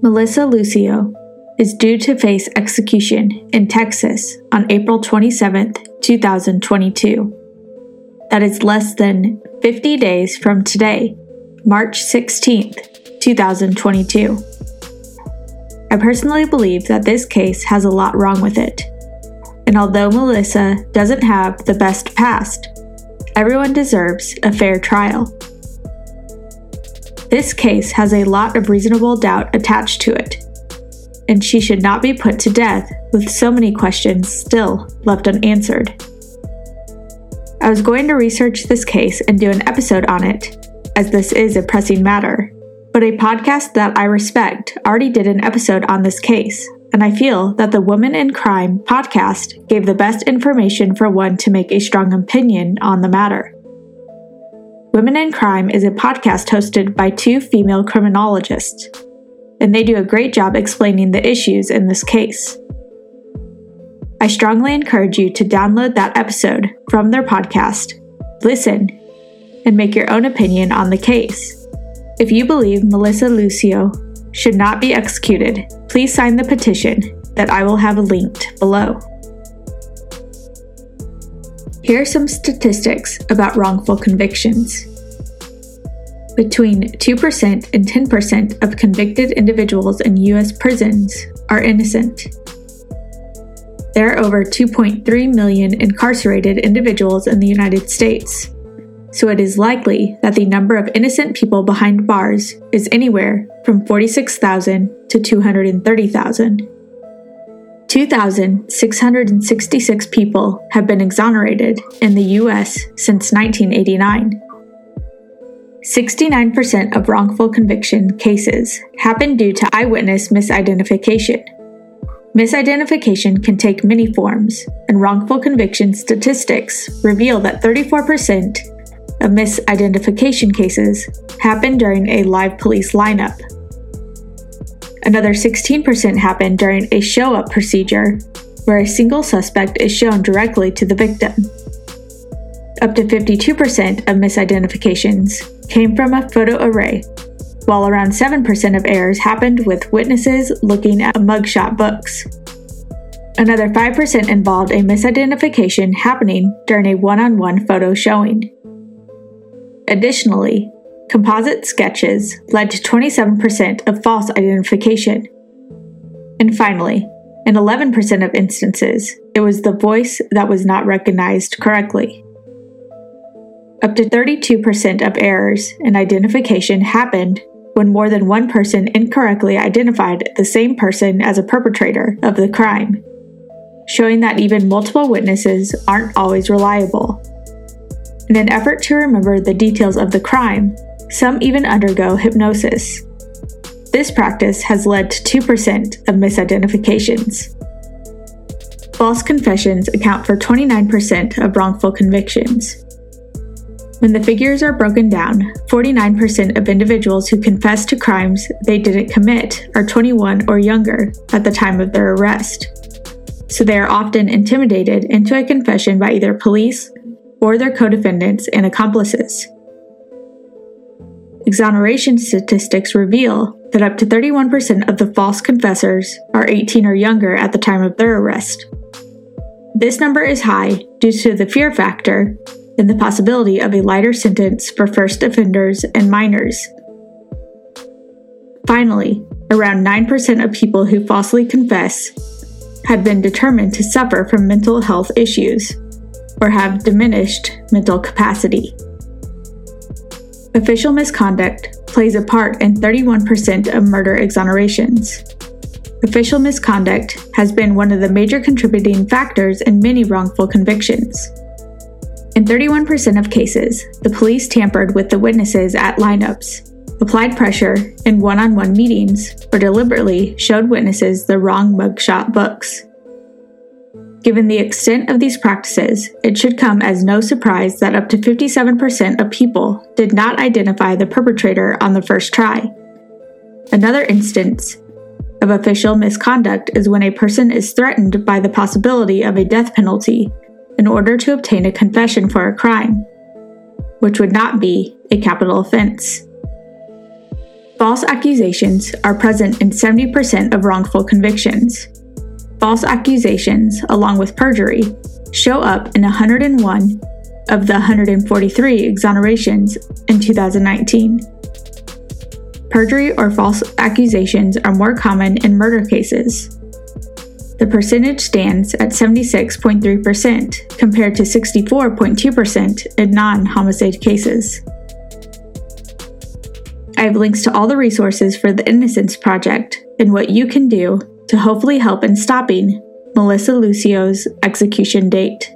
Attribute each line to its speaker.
Speaker 1: Melissa Lucio is due to face execution in Texas on April 27, 2022. That is less than 50 days from today, March 16, 2022. I personally believe that this case has a lot wrong with it. And although Melissa doesn't have the best past, everyone deserves a fair trial. This case has a lot of reasonable doubt attached to it, and she should not be put to death with so many questions still left unanswered. I was going to research this case and do an episode on it, as this is a pressing matter, but a podcast that I respect already did an episode on this case, and I feel that the Woman in Crime podcast gave the best information for one to make a strong opinion on the matter. Women in Crime is a podcast hosted by two female criminologists, and they do a great job explaining the issues in this case. I strongly encourage you to download that episode from their podcast, listen, and make your own opinion on the case. If you believe Melissa Lucio should not be executed, please sign the petition that I will have linked below. Here are some statistics about wrongful convictions. Between 2% and 10% of convicted individuals in U.S. prisons are innocent. There are over 2.3 million incarcerated individuals in the United States, so it is likely that the number of innocent people behind bars is anywhere from 46,000 to 230,000. 2,666 people have been exonerated in the U.S. since 1989. 69% of wrongful conviction cases happen due to eyewitness misidentification. Misidentification can take many forms, and wrongful conviction statistics reveal that 34% of misidentification cases happen during a live police lineup. Another 16% happened during a show up procedure, where a single suspect is shown directly to the victim. Up to 52% of misidentifications came from a photo array, while around 7% of errors happened with witnesses looking at mugshot books. Another 5% involved a misidentification happening during a one on one photo showing. Additionally, Composite sketches led to 27% of false identification. And finally, in 11% of instances, it was the voice that was not recognized correctly. Up to 32% of errors in identification happened when more than one person incorrectly identified the same person as a perpetrator of the crime, showing that even multiple witnesses aren't always reliable. In an effort to remember the details of the crime, some even undergo hypnosis. This practice has led to 2% of misidentifications. False confessions account for 29% of wrongful convictions. When the figures are broken down, 49% of individuals who confess to crimes they didn't commit are 21 or younger at the time of their arrest. So they are often intimidated into a confession by either police or their co defendants and accomplices. Exoneration statistics reveal that up to 31% of the false confessors are 18 or younger at the time of their arrest. This number is high due to the fear factor and the possibility of a lighter sentence for first offenders and minors. Finally, around 9% of people who falsely confess have been determined to suffer from mental health issues or have diminished mental capacity. Official misconduct plays a part in 31% of murder exonerations. Official misconduct has been one of the major contributing factors in many wrongful convictions. In 31% of cases, the police tampered with the witnesses at lineups, applied pressure in one on one meetings, or deliberately showed witnesses the wrong mugshot books. Given the extent of these practices, it should come as no surprise that up to 57% of people did not identify the perpetrator on the first try. Another instance of official misconduct is when a person is threatened by the possibility of a death penalty in order to obtain a confession for a crime, which would not be a capital offense. False accusations are present in 70% of wrongful convictions. False accusations, along with perjury, show up in 101 of the 143 exonerations in 2019. Perjury or false accusations are more common in murder cases. The percentage stands at 76.3% compared to 64.2% in non homicide cases. I have links to all the resources for the Innocence Project and what you can do to hopefully help in stopping Melissa Lucio's execution date.